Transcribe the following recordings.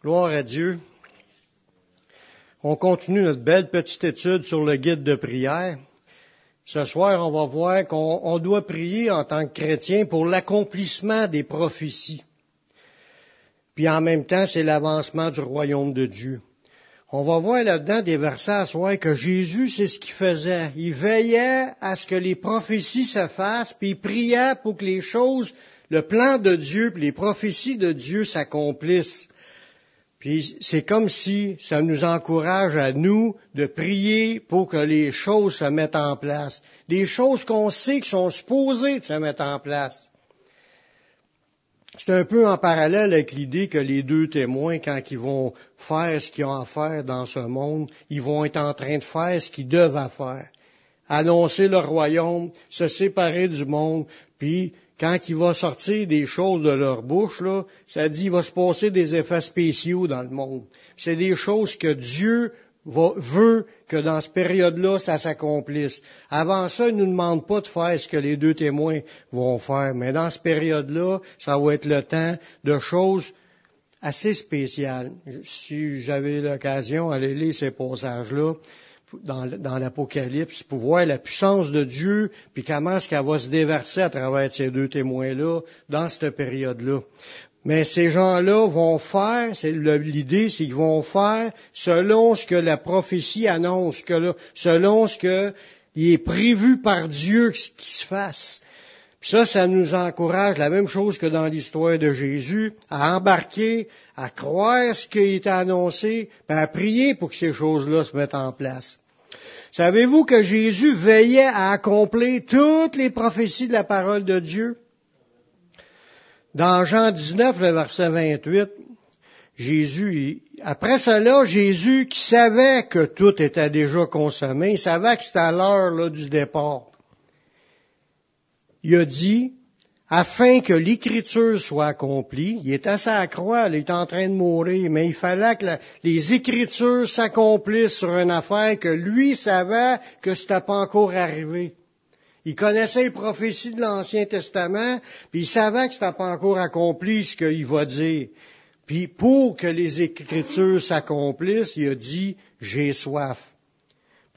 Gloire à Dieu. On continue notre belle petite étude sur le guide de prière. Ce soir, on va voir qu'on doit prier en tant que chrétien pour l'accomplissement des prophéties. Puis en même temps, c'est l'avancement du royaume de Dieu. On va voir là-dedans des versets à soir que Jésus, c'est ce qu'il faisait. Il veillait à ce que les prophéties se fassent, puis il priait pour que les choses, le plan de Dieu, puis les prophéties de Dieu s'accomplissent. Puis c'est comme si ça nous encourage à nous de prier pour que les choses se mettent en place. Des choses qu'on sait qui sont supposées de se mettre en place. C'est un peu en parallèle avec l'idée que les deux témoins, quand ils vont faire ce qu'ils ont à faire dans ce monde, ils vont être en train de faire ce qu'ils doivent faire. Annoncer le royaume, se séparer du monde, puis quand il va sortir des choses de leur bouche, là, ça dit qu'il va se passer des effets spéciaux dans le monde. C'est des choses que Dieu veut que dans cette période-là, ça s'accomplisse. Avant ça, il ne nous demande pas de faire ce que les deux témoins vont faire, mais dans cette période-là, ça va être le temps de choses assez spéciales. Si j'avais l'occasion d'aller lire ces passages-là, dans, l'Apocalypse pour voir la puissance de Dieu, puis comment est-ce qu'elle va se déverser à travers ces deux témoins-là dans cette période-là. Mais ces gens-là vont faire, c'est l'idée, c'est qu'ils vont faire selon ce que la prophétie annonce, selon ce qui est prévu par Dieu qu'il se fasse. Puis ça, ça nous encourage, la même chose que dans l'histoire de Jésus, à embarquer, à croire ce qui est annoncé, à prier pour que ces choses-là se mettent en place. Savez-vous que Jésus veillait à accomplir toutes les prophéties de la parole de Dieu? Dans Jean 19, le verset 28, Jésus, après cela, Jésus qui savait que tout était déjà consommé, il savait que c'était à l'heure du départ il a dit, afin que l'écriture soit accomplie, il est à sa croix, il est en train de mourir, mais il fallait que les écritures s'accomplissent sur une affaire que lui savait que c'était pas encore arrivé. Il connaissait les prophéties de l'Ancien Testament, puis il savait que c'était pas encore accompli ce qu'il va dire. Puis pour que les écritures s'accomplissent, il a dit, j'ai soif.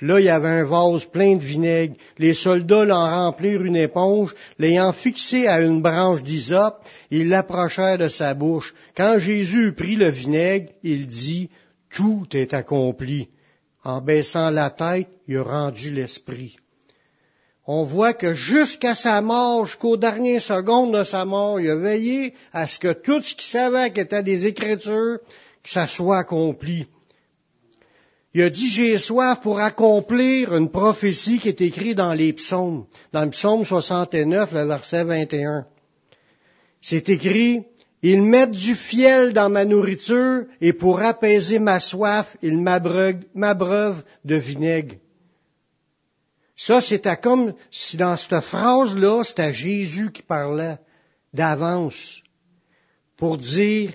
Là, il y avait un vase plein de vinaigre. Les soldats l'en remplirent une éponge, l'ayant fixé à une branche d'hysope, ils l'approchèrent de sa bouche. Quand Jésus prit le vinaigre, il dit, Tout est accompli. En baissant la tête, il a rendu l'esprit. On voit que jusqu'à sa mort, jusqu'aux dernières secondes de sa mort, il a veillé à ce que tout ce qu'il savait qui était des Écritures, que ça soit accompli. Il a dit, j'ai soif pour accomplir une prophétie qui est écrite dans les psaumes, dans le psaume 69, le verset 21. C'est écrit, ils mettent du fiel dans ma nourriture et pour apaiser ma soif, ils m'abreuvent de vinaigre. Ça, c'était comme si dans cette phrase-là, c'était Jésus qui parlait d'avance pour dire,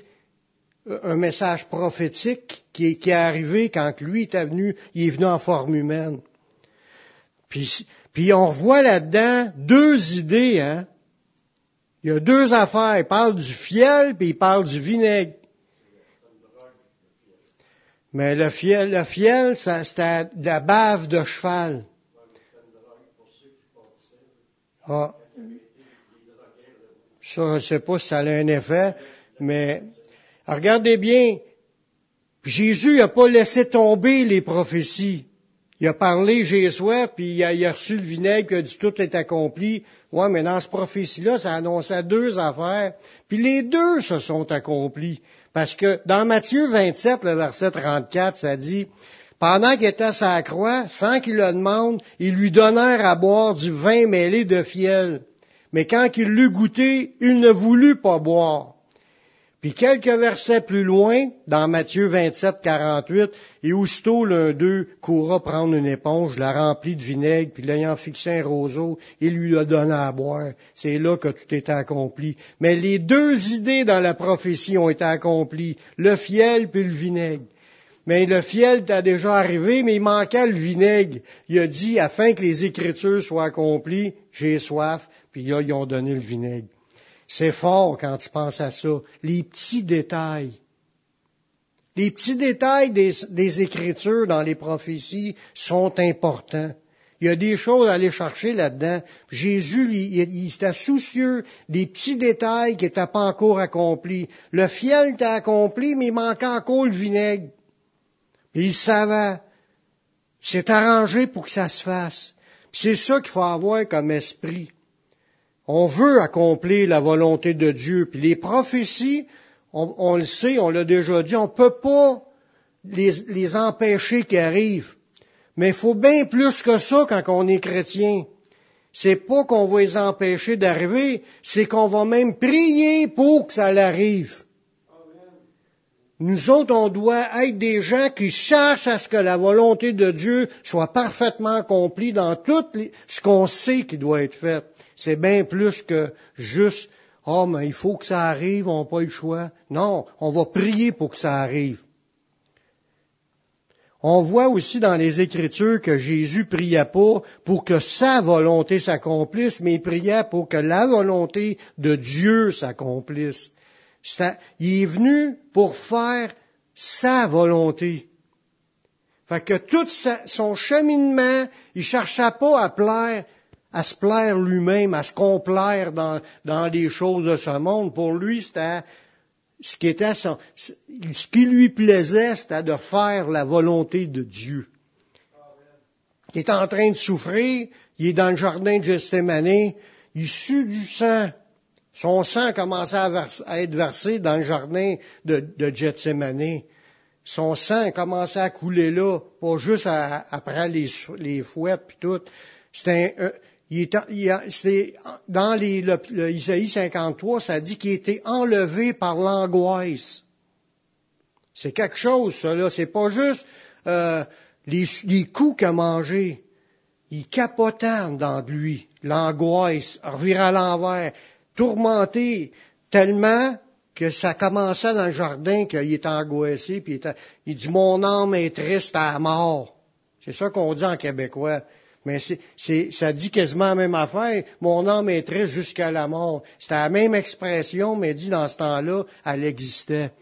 un message prophétique qui est, arrivé quand lui est venu, il est venu en forme humaine. Puis, puis on voit là-dedans deux idées, hein. Il y a deux affaires. Il parle du fiel, puis il parle du vinaigre. Mais le fiel, le fiel, c'était de la bave de cheval. Ah. Ça, je sais pas si ça a un effet, mais regardez bien, Jésus n'a pas laissé tomber les prophéties. Il a parlé, j'ai soif, puis il a, reçu le vinaigre, puis il a dit tout est accompli. Ouais, mais dans cette prophétie-là, ça annonçait deux affaires. Puis les deux se sont accomplis. Parce que dans Matthieu 27, le verset 34, ça dit, pendant qu'il était à sa croix, sans qu'il le demande, ils lui donnèrent à boire du vin mêlé de fiel. Mais quand il l'eut goûté, il ne voulut pas boire. Puis quelques versets plus loin, dans Matthieu 27, 48, et aussitôt l'un d'eux courra prendre une éponge, la remplit de vinaigre, puis l'ayant fixé un roseau, il lui l'a donné à boire. C'est là que tout était accompli. Mais les deux idées dans la prophétie ont été accomplies, le fiel puis le vinaigre. Mais le fiel t'a déjà arrivé, mais il manquait le vinaigre. Il a dit, afin que les Écritures soient accomplies, j'ai soif, puis là, ils ont donné le vinaigre. C'est fort quand tu penses à ça. Les petits détails. Les petits détails des, Écritures dans les prophéties sont importants. Il y a des choses à aller chercher là-dedans. Jésus, il, il, était soucieux des petits détails qui n'étaient pas encore accomplis. Le fiel était accompli, mais il manquait encore le vinaigre. il savait. C'est arrangé pour que ça se fasse. C'est ça qu'il faut avoir comme esprit. On veut accomplir la volonté de Dieu. Puis les prophéties, on, le sait, on l'a déjà dit, on ne peut pas les, empêcher qu'ils arrivent. Mais il faut bien plus que ça quand on est chrétien. C'est pas qu'on va les empêcher d'arriver, c'est qu'on va même prier pour que ça arrive. Nous autres, on doit être des gens qui cherchent à ce que la volonté de Dieu soit parfaitement accomplie dans tout ce qu'on sait qui doit être fait. C'est bien plus que juste, oh, mais il faut que ça arrive, on n'a pas eu le choix. Non, on va prier pour que ça arrive. On voit aussi dans les Écritures que Jésus priait pas pour que sa volonté s'accomplisse, mais il priait pour que la volonté de Dieu s'accomplisse. il est venu pour faire sa volonté. Fait que tout son cheminement, il cherchait pas à plaire, à se plaire lui-même, à se complaire dans, dans les choses de ce monde. Pour lui, c'était ce qui était son, ce qui lui plaisait, c'était de faire la volonté de Dieu. Il est en train de souffrir, il est dans le jardin de Gethsemane, il sue du sang. Son sang commençait à, à être versé dans le jardin de, de Gethsemane. Son sang commençait à couler là, pas juste après les, les fouettes puis tout. C'était un, il est, dans les, le, Isaïe 53, ça dit qu'il était enlevé par l'angoisse. C'est quelque chose, là. C'est pas juste euh, les, les, coups qu'il a mangés. Il capotait dans lui, l'angoisse, revirait à l'envers, tourmenté tellement que ça commençait dans le jardin qu'il était angoissé, puis il, il dit, mon âme est triste à mort. C'est ça qu'on dit en québécois. Mais c'est, ça dit quasiment la même affaire. Mon âme est triste jusqu'à la mort. C'était la même expression, mais dit dans ce temps-là, elle existait.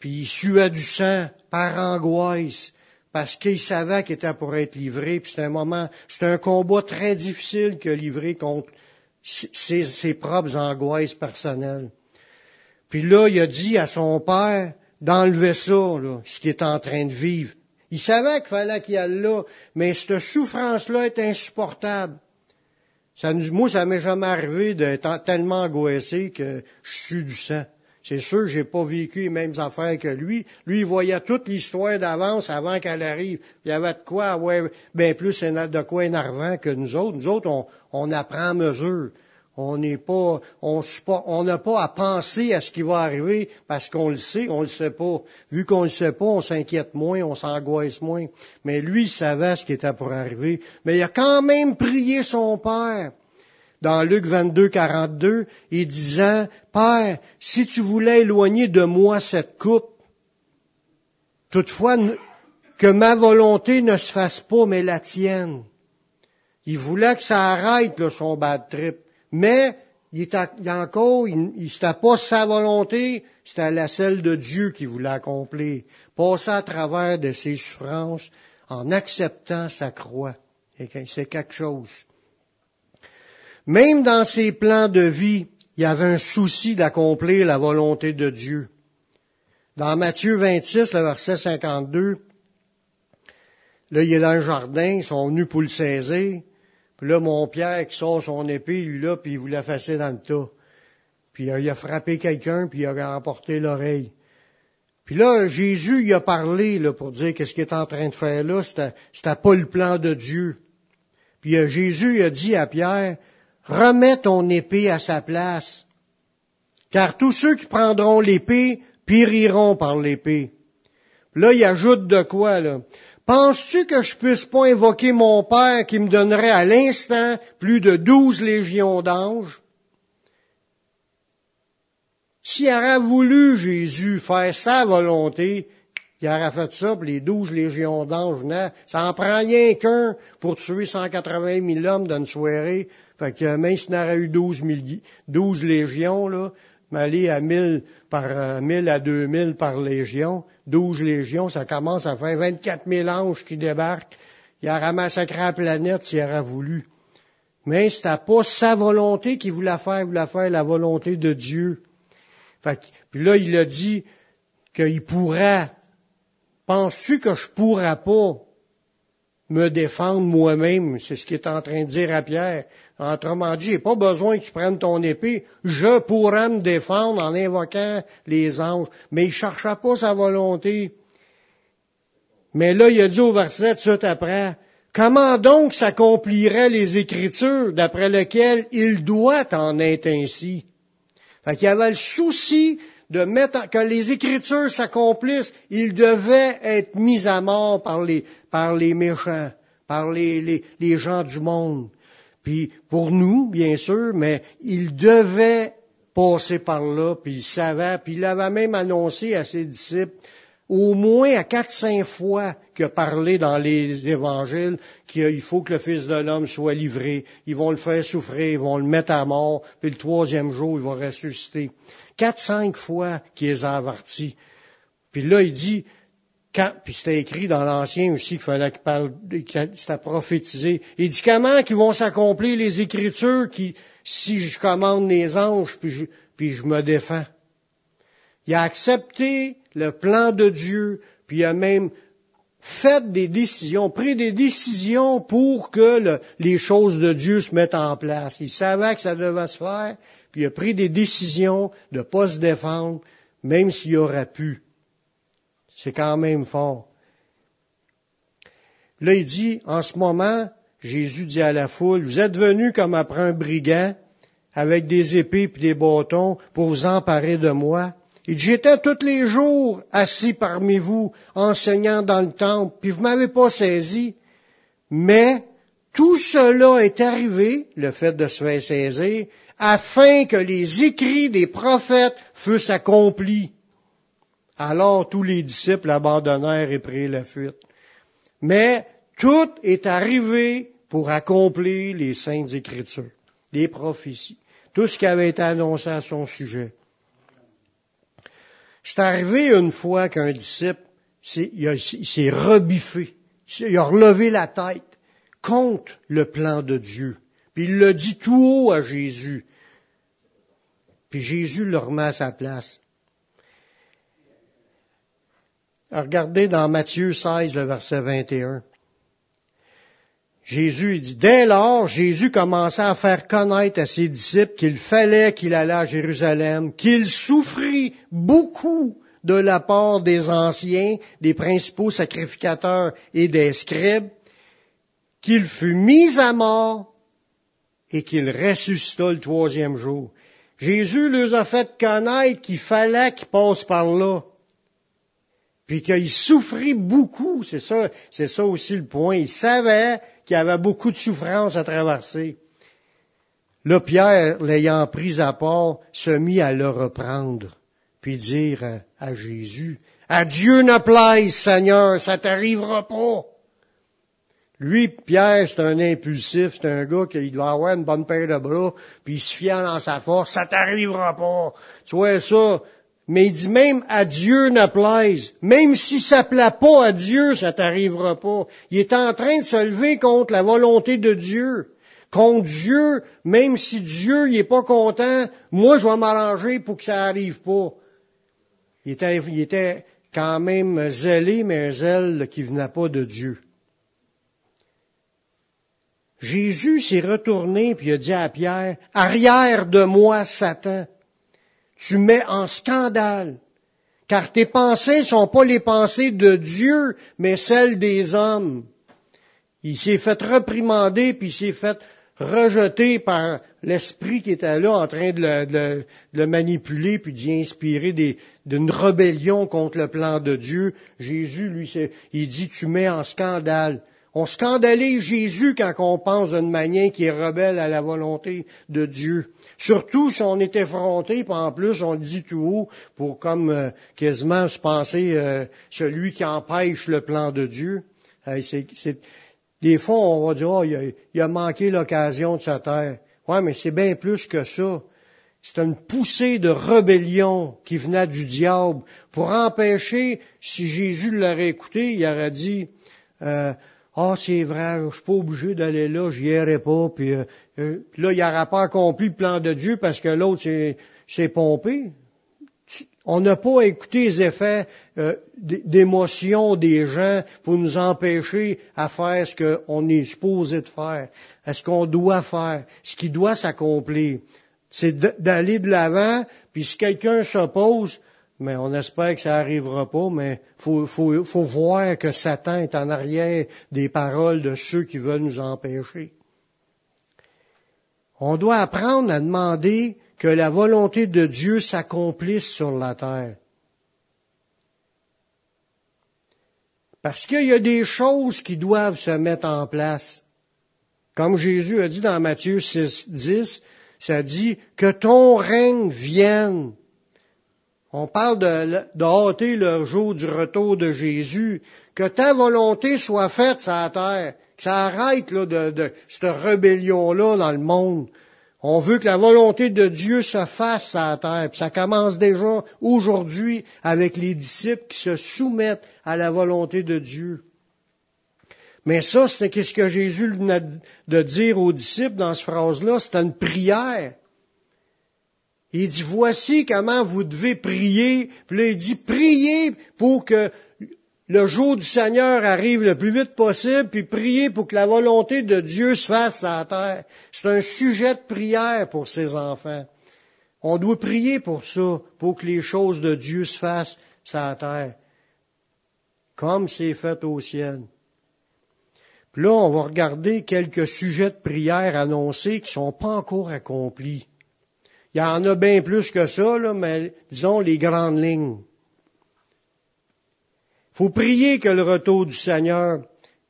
Puis il suait du sang par angoisse, parce qu'il savait qu'il était pour être livré. Puis c'était un moment, c'était un combat très difficile que livré contre ses, ses propres angoisses personnelles. Puis là, il a dit à son père d'enlever ça, là, ce qu'il est en train de vivre. Il savait qu'il fallait qu'il aille là, mais cette souffrance-là est insupportable. Ça moi, ça m'est jamais arrivé d'être tellement angoissé que je suis du sang. C'est sûr que j'ai pas vécu les mêmes affaires que lui. Lui, il voyait toute l'histoire d'avance avant qu'elle arrive. Il y avait de quoi ouais, bien plus de quoi énervant que nous autres. Nous autres, on, on apprend à mesure. On n'est pas, on n'a pas à penser à ce qui va arriver parce qu'on le sait, on le sait pas. Vu qu'on le sait pas, on s'inquiète moins, on s'angoisse moins. Mais lui, il savait ce qui était pour arriver. Mais il a quand même prié son père. Dans Luc 22, 42, il disant, Père, si tu voulais éloigner de moi cette coupe, toutefois, que ma volonté ne se fasse pas, mais la tienne. Il voulait que ça arrête, là, son bad trip. Mais il est, encore, il, c'était pas sa volonté, c'était la celle de Dieu qui voulait accomplir. Passer à travers de ses souffrances en acceptant sa croix. C'est quelque chose. Même dans ses plans de vie, il y avait un souci d'accomplir la volonté de Dieu. Dans Matthieu 26, le verset 52, là, il est dans le jardin, ils sont venus pour le saisir. Là, mon Pierre qui sort son épée, lui là, puis il voulait fesser dans le tas. Puis il a frappé quelqu'un, puis il a emporté l'oreille. Puis là, Jésus, il a parlé là, pour dire qu'est-ce qu'il est en train de faire là, c'était, pas le plan de Dieu. Puis euh, Jésus a dit à Pierre, remets ton épée à sa place, car tous ceux qui prendront l'épée périront par l'épée. Là, il ajoute de quoi, là? Penses-tu que je puisse pas invoquer mon Père qui me donnerait à l'instant plus de douze légions d'anges? S'il aurait voulu Jésus faire sa volonté, il aurait fait ça, puis les douze légions d'anges venaient. Ça en prend rien qu'un pour tuer 180 000 hommes d'une soirée. Fait que même n'aurait eu douze, légions, là, aller à 1000 par 1000 à 2000 par légion, 12 légions, ça commence à faire 24 000 anges qui débarquent. Il a ramassacré la planète s'il aurait voulu. Mais c'était pas sa volonté qu'il voulait faire, il voulait faire la volonté de Dieu. Fait puis là, il a dit qu'il pourrait. Penses-tu que je pourrais pas me défendre moi-même? C'est ce qu'il est en train de dire à Pierre. Autrement dit, j'ai pas besoin que tu prennes ton épée. Je pourrais me défendre en invoquant les anges. Mais il cherchait pas sa volonté. Mais là, il a dit au verset tout après, comment donc s'accompliraient les Écritures d'après lesquelles il doit en être ainsi? Fait qu'il avait le souci de mettre, que les Écritures s'accomplissent. Il devait être mis à mort par les, par les méchants, par les, les gens du monde. Puis pour nous, bien sûr, mais il devait passer par là, puis il savait, puis il avait même annoncé à ses disciples, au moins à quatre, cinq fois qu'il a parlé dans les évangiles qu'il faut que le Fils de l'homme soit livré. Ils vont le faire souffrir, ils vont le mettre à mort, puis le troisième jour, il va ressusciter. Quatre, cinq fois qu'il les a avertis. Puis là, il dit, quand, puis c'était écrit dans l'Ancien aussi qu'il fallait qu'il parle, c'était prophétisé. Il dit comment qu'ils vont s'accomplir les Écritures qui, si je commande les anges, puis je, puis je me défends. Il a accepté le plan de Dieu, puis il a même fait des décisions, pris des décisions pour que le, les choses de Dieu se mettent en place. Il savait que ça devait se faire, puis il a pris des décisions de ne pas se défendre, même s'il aurait pu. C'est quand même fort. Là, il dit, en ce moment, Jésus dit à la foule, vous êtes venus comme après un brigand, avec des épées et des bâtons, pour vous emparer de moi. Il dit, j'étais tous les jours assis parmi vous, enseignant dans le temple, puis vous m'avez pas saisi. Mais tout cela est arrivé, le fait de se faire saisir, afin que les écrits des prophètes fussent accomplis. Alors tous les disciples abandonnèrent et prirent la fuite. Mais tout est arrivé pour accomplir les saintes écritures, les prophéties, tout ce qui avait été annoncé à son sujet. C'est arrivé une fois qu'un disciple s'est rebiffé, il a relevé la tête contre le plan de Dieu. Puis il l'a dit tout haut à Jésus. Puis Jésus le remet à sa place. Regardez dans Matthieu 16, le verset 21. Jésus dit, dès lors, Jésus commença à faire connaître à ses disciples qu'il fallait qu'il allât à Jérusalem, qu'il souffrit beaucoup de la part des anciens, des principaux sacrificateurs et des scribes, qu'il fut mis à mort et qu'il ressuscita le troisième jour. Jésus leur a fait connaître qu'il fallait qu'il passe par là puis qu'il souffrit beaucoup, c'est ça, c'est ça aussi le point. Il savait qu'il y avait beaucoup de souffrance à traverser. Là, Pierre, l'ayant pris à part, se mit à le reprendre, puis dire à, Jésus, à Dieu ne plaise, Seigneur, ça t'arrivera pas. Lui, Pierre, c'est un impulsif, c'est un gars qui doit avoir une bonne paire de bras, puis il se fie dans sa force, ça t'arrivera pas. Tu vois ça, mais il dit même à Dieu ne plaise. Même si ça plaît pas à Dieu, ça t'arrivera pas. Il est en train de se lever contre la volonté de Dieu. Contre Dieu, même si Dieu il est pas content, moi je vais m'arranger pour que ça arrive pas. Il était, il était quand même zélé, mais un zèle qui venait pas de Dieu. Jésus s'est retourné puis a dit à Pierre, arrière de moi, Satan tu mets en scandale. Car tes pensées ne sont pas les pensées de Dieu, mais celles des hommes. Il s'est fait reprimander, puis il s'est fait rejeter par l'esprit qui était là en train de le, le manipuler, puis d'y inspirer d'une rébellion contre le plan de Dieu. Jésus, lui, il dit, tu mets en scandale. On scandalise Jésus quand on pense d'une manière qui est rebelle à la volonté de Dieu. Surtout si on est effronté, puis en plus on le dit tout haut pour comme euh, quasiment se penser euh, celui qui empêche le plan de Dieu. des fois on va dire, oh, il, a, manqué l'occasion de sa terre. Ouais, mais c'est bien plus que ça. C'était une poussée de rébellion qui venait du diable pour empêcher, si Jésus l'aurait écouté, il aurait dit, euh, ah, c'est vrai, je suis pas obligé d'aller là, j'y irai pas. Puis, euh, euh, là, il n'aura pas accompli le plan de Dieu parce que l'autre s'est pompé. On n'a pas écouté les effets euh, d'émotion des gens pour nous empêcher à faire ce qu'on est supposé de faire, à ce qu'on doit faire, ce qui doit s'accomplir. C'est d'aller de l'avant, puis si quelqu'un s'oppose, mais on espère que ça n'arrivera pas, mais faut, faut, faut voir que Satan est en arrière des paroles de ceux qui veulent nous empêcher. On doit apprendre à demander que la volonté de Dieu s'accomplisse sur la terre. Parce qu'il y a des choses qui doivent se mettre en place. Comme Jésus a dit dans Matthieu 6, 10, ça dit que ton règne vienne. On parle de, de hâter le jour du retour de Jésus. Que ta volonté soit faite sur terre. Que ça arrête là, de, cette rébellion-là dans le monde. On veut que la volonté de Dieu se fasse à la terre. Puis ça commence déjà aujourd'hui avec les disciples qui se soumettent à la volonté de Dieu. Mais ça, c'est ce que Jésus venait de dire aux disciples dans cette phrase-là? C'était une prière. Il dit, voici comment vous devez prier. Puis là, il dit, priez pour que le jour du Seigneur arrive le plus vite possible, puis prier pour que la volonté de Dieu se fasse à terre. C'est un sujet de prière pour ses enfants. On doit prier pour ça, pour que les choses de Dieu se fassent la terre, comme c'est fait au ciel. Puis là, on va regarder quelques sujets de prière annoncés qui ne sont pas encore accomplis. Il y en a bien plus que ça, là, mais disons les grandes lignes faut prier que le retour du Seigneur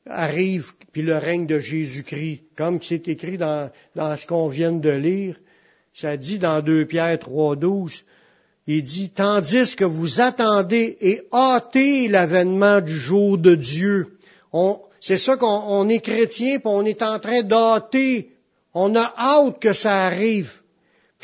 arrive, puis le règne de Jésus-Christ, comme c'est écrit dans, ce qu'on vient de lire. Ça dit dans 2 Pierre 3, 12, il dit, tandis que vous attendez et hâtez l'avènement du jour de Dieu. c'est ça qu'on est chrétien, puis on est en train d'hâter. On a hâte que ça arrive.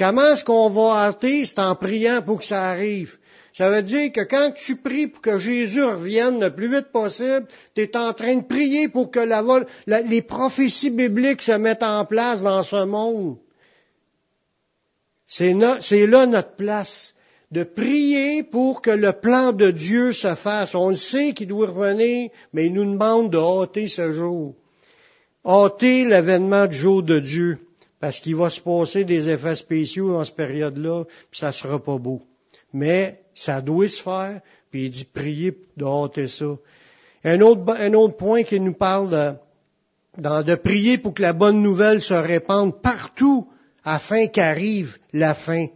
Comment est-ce qu'on va hâter? C'est en priant pour que ça arrive? Ça veut dire que quand tu pries pour que Jésus revienne le plus vite possible, tu es en train de prier pour que les prophéties bibliques se mettent en place dans ce monde. C'est là notre place, de prier pour que le plan de Dieu se fasse. On le sait qu'il doit revenir, mais il nous demande de hâter ce jour. Hâter l'avènement du jour de Dieu, parce qu'il va se passer des effets spéciaux dans cette période-là, puis ça sera pas beau. Mais ça doit se faire, puis il dit prier de hâter ça. Un autre, un autre point qui nous parle de, de prier pour que la bonne nouvelle se répande partout afin qu'arrive la fin.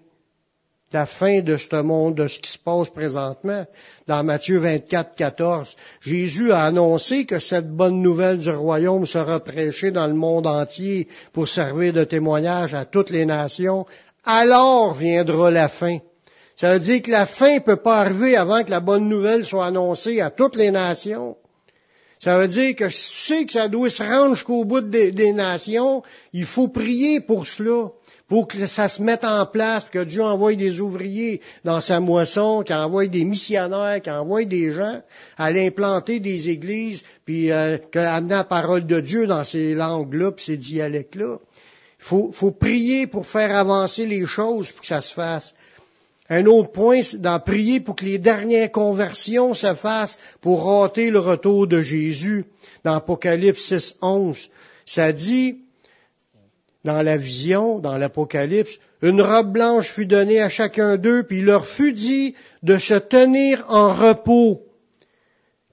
La fin de ce monde, de ce qui se passe présentement. Dans Matthieu 24, 14, Jésus a annoncé que cette bonne nouvelle du royaume sera prêchée dans le monde entier pour servir de témoignage à toutes les nations. Alors viendra la fin. Ça veut dire que la fin ne peut pas arriver avant que la bonne nouvelle soit annoncée à toutes les nations. Ça veut dire que si tu sais que ça doit se rendre jusqu'au bout des, nations, il faut prier pour cela, pour que ça se mette en place, que Dieu envoie des ouvriers dans sa moisson, qu'il envoie des missionnaires, qu'il envoie des gens à l'implanter des églises, puis euh, amener la parole de Dieu dans ces langues-là, puis ces dialectes-là. Il faut, faut prier pour faire avancer les choses pour que ça se fasse. Un autre point, c'est d'en prier pour que les dernières conversions se fassent pour rater le retour de Jésus. Dans Apocalypse 6, 11, ça dit, dans la vision, dans l'Apocalypse, une robe blanche fut donnée à chacun d'eux, puis il leur fut dit de se tenir en repos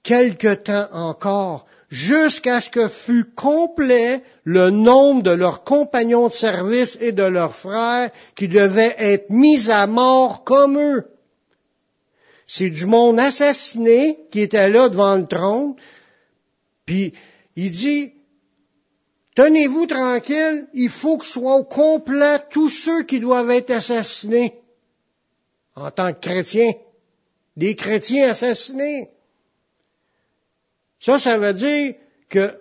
quelque temps encore, jusqu'à ce que fût complet le nombre de leurs compagnons de service et de leurs frères qui devaient être mis à mort comme eux. C'est du monde assassiné qui était là devant le trône. Puis il dit, tenez-vous tranquille, il faut que soient au complet tous ceux qui doivent être assassinés en tant que chrétiens. Des chrétiens assassinés. Ça, ça veut dire que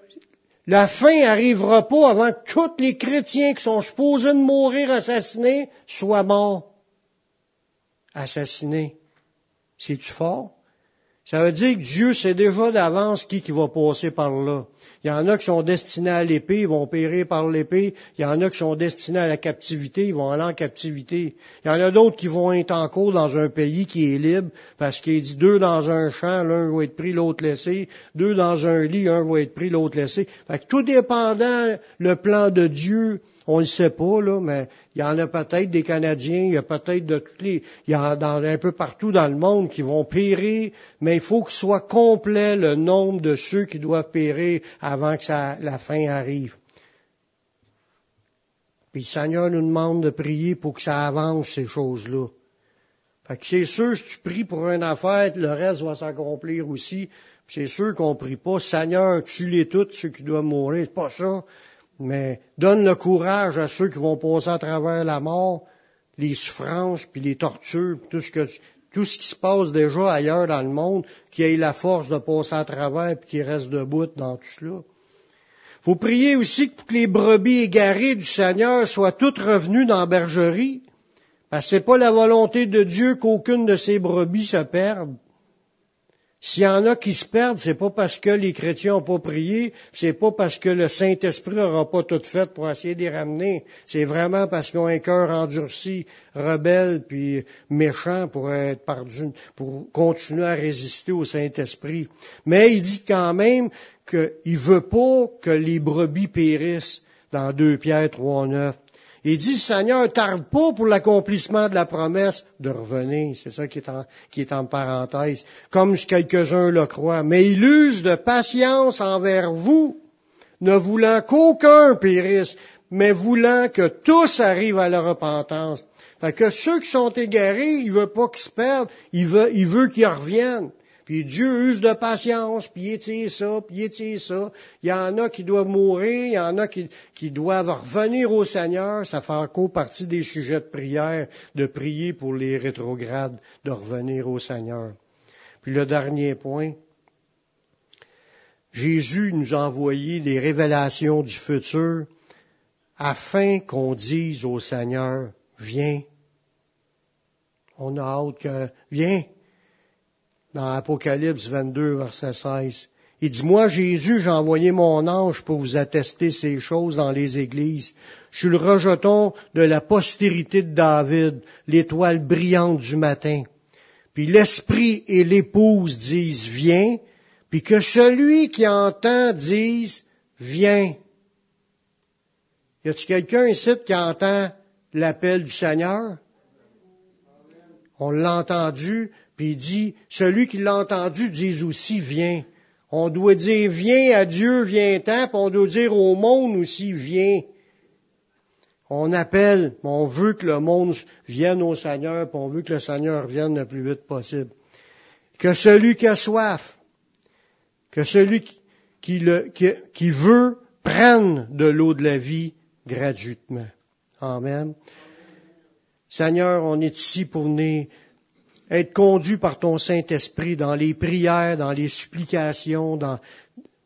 La fin arrivera pas avant que tous les chrétiens qui sont supposés de mourir assassinés soient morts. Assassinés. C'est-tu fort? Ça veut dire que Dieu sait déjà d'avance qui, qui va passer par là. Il y en a qui sont destinés à l'épée, ils vont périr par l'épée. Il y en a qui sont destinés à la captivité, ils vont aller en captivité. Il y en a d'autres qui vont être en cours dans un pays qui est libre, parce qu'il dit deux dans un champ, l'un va être pris, l'autre laissé. Deux dans un lit, un va être pris, l'autre laissé. Fait que tout dépendant le plan de Dieu, on ne sait pas, là, mais il y en a peut-être des Canadiens, il y a peut-être de tous les, il y en a un peu partout dans le monde qui vont périr, mais il faut qu'il soit complet le nombre de ceux qui doivent périr avant que la fin arrive. Puis le Seigneur nous demande de prier pour que ça avance, ces choses-là. Fait que c'est sûr, si tu pries pour une affaire, le reste va s'accomplir aussi. C'est sûr qu'on prie pas, Seigneur, tue-les toutes, ceux qui doivent mourir. C'est pas ça mais donne le courage à ceux qui vont passer à travers la mort, les souffrances, puis les tortures, puis tout ce que tout ce qui se passe déjà ailleurs dans le monde, qui ait la force de passer à travers puis qui reste debout dans tout cela. Faut prier aussi pour que les brebis égarées du Seigneur soient toutes revenues dans bergerie. Parce que c'est pas la volonté de Dieu qu'aucune de ces brebis se perde. S'il y en a qui se perdent, c'est pas parce que les chrétiens n'ont pas prié, c'est pas parce que le Saint-Esprit n'aura pas tout fait pour essayer de les ramener. C'est vraiment parce qu'ils ont un cœur endurci, rebelle, puis méchant pour être perdu, pour continuer à résister au Saint-Esprit. Mais il dit quand même qu'il veut pas que les brebis périssent dans 2 Pierre 3, 9. Il dit, Seigneur, tarde pas pour l'accomplissement de la promesse de revenir. C'est ça qui est, en, parenthèse. Comme quelques-uns le croient. Mais il use de patience envers vous, ne voulant qu'aucun périsse, mais voulant que tous arrivent à la repentance. Fait que ceux qui sont égarés, il veut pas qu'ils se perdent, il veut, il veut qu'ils reviennent. Puis Dieu use de patience, puis étire ça, puis ça. Il y en a qui doivent mourir, il y en a qui, doivent revenir au Seigneur. Ça fait encore partie des sujets de prière, de prier pour les rétrogrades, de revenir au Seigneur. Puis le dernier point, Jésus nous a envoyé les révélations du futur afin qu'on dise au Seigneur, viens. On a hâte que, viens, dans Apocalypse 22, verset 16. Il dit, moi, Jésus, j'ai envoyé mon ange pour vous attester ces choses dans les églises. Je suis le rejeton de la postérité de David, l'étoile brillante du matin. Puis l'esprit et l'épouse disent, viens, puis que celui qui entend dise, viens. Y a-t-il quelqu'un ici qui entend l'appel du Seigneur? On l'a entendu, il dit, celui qui l'a entendu dise aussi, viens. On doit dire, viens à Dieu, viens-t'en, puis on doit dire au monde aussi, viens. On appelle, on veut que le monde vienne au Seigneur, puis on veut que le Seigneur vienne le plus vite possible. Que celui qui a soif, que celui qui veut prenne de l'eau de la vie gratuitement. Amen. Seigneur, on est ici pour venir être conduit par ton Saint-Esprit dans les prières, dans les supplications, dans...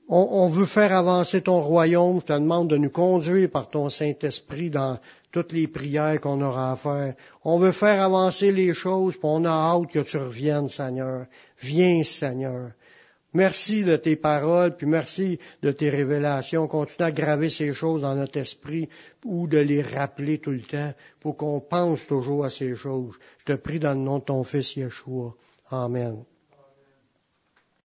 On, veut faire avancer ton royaume. Je te demande de nous conduire par ton Saint-Esprit dans toutes les prières qu'on aura à faire. On veut faire avancer les choses, puis on a hâte que tu reviennes, Seigneur. Viens, Seigneur. Merci de tes paroles, puis merci de tes révélations. Continue à graver ces choses dans notre esprit ou de les rappeler tout le temps pour qu'on pense toujours à ces choses. Je te prie dans le nom de ton Fils Yeshua. Amen.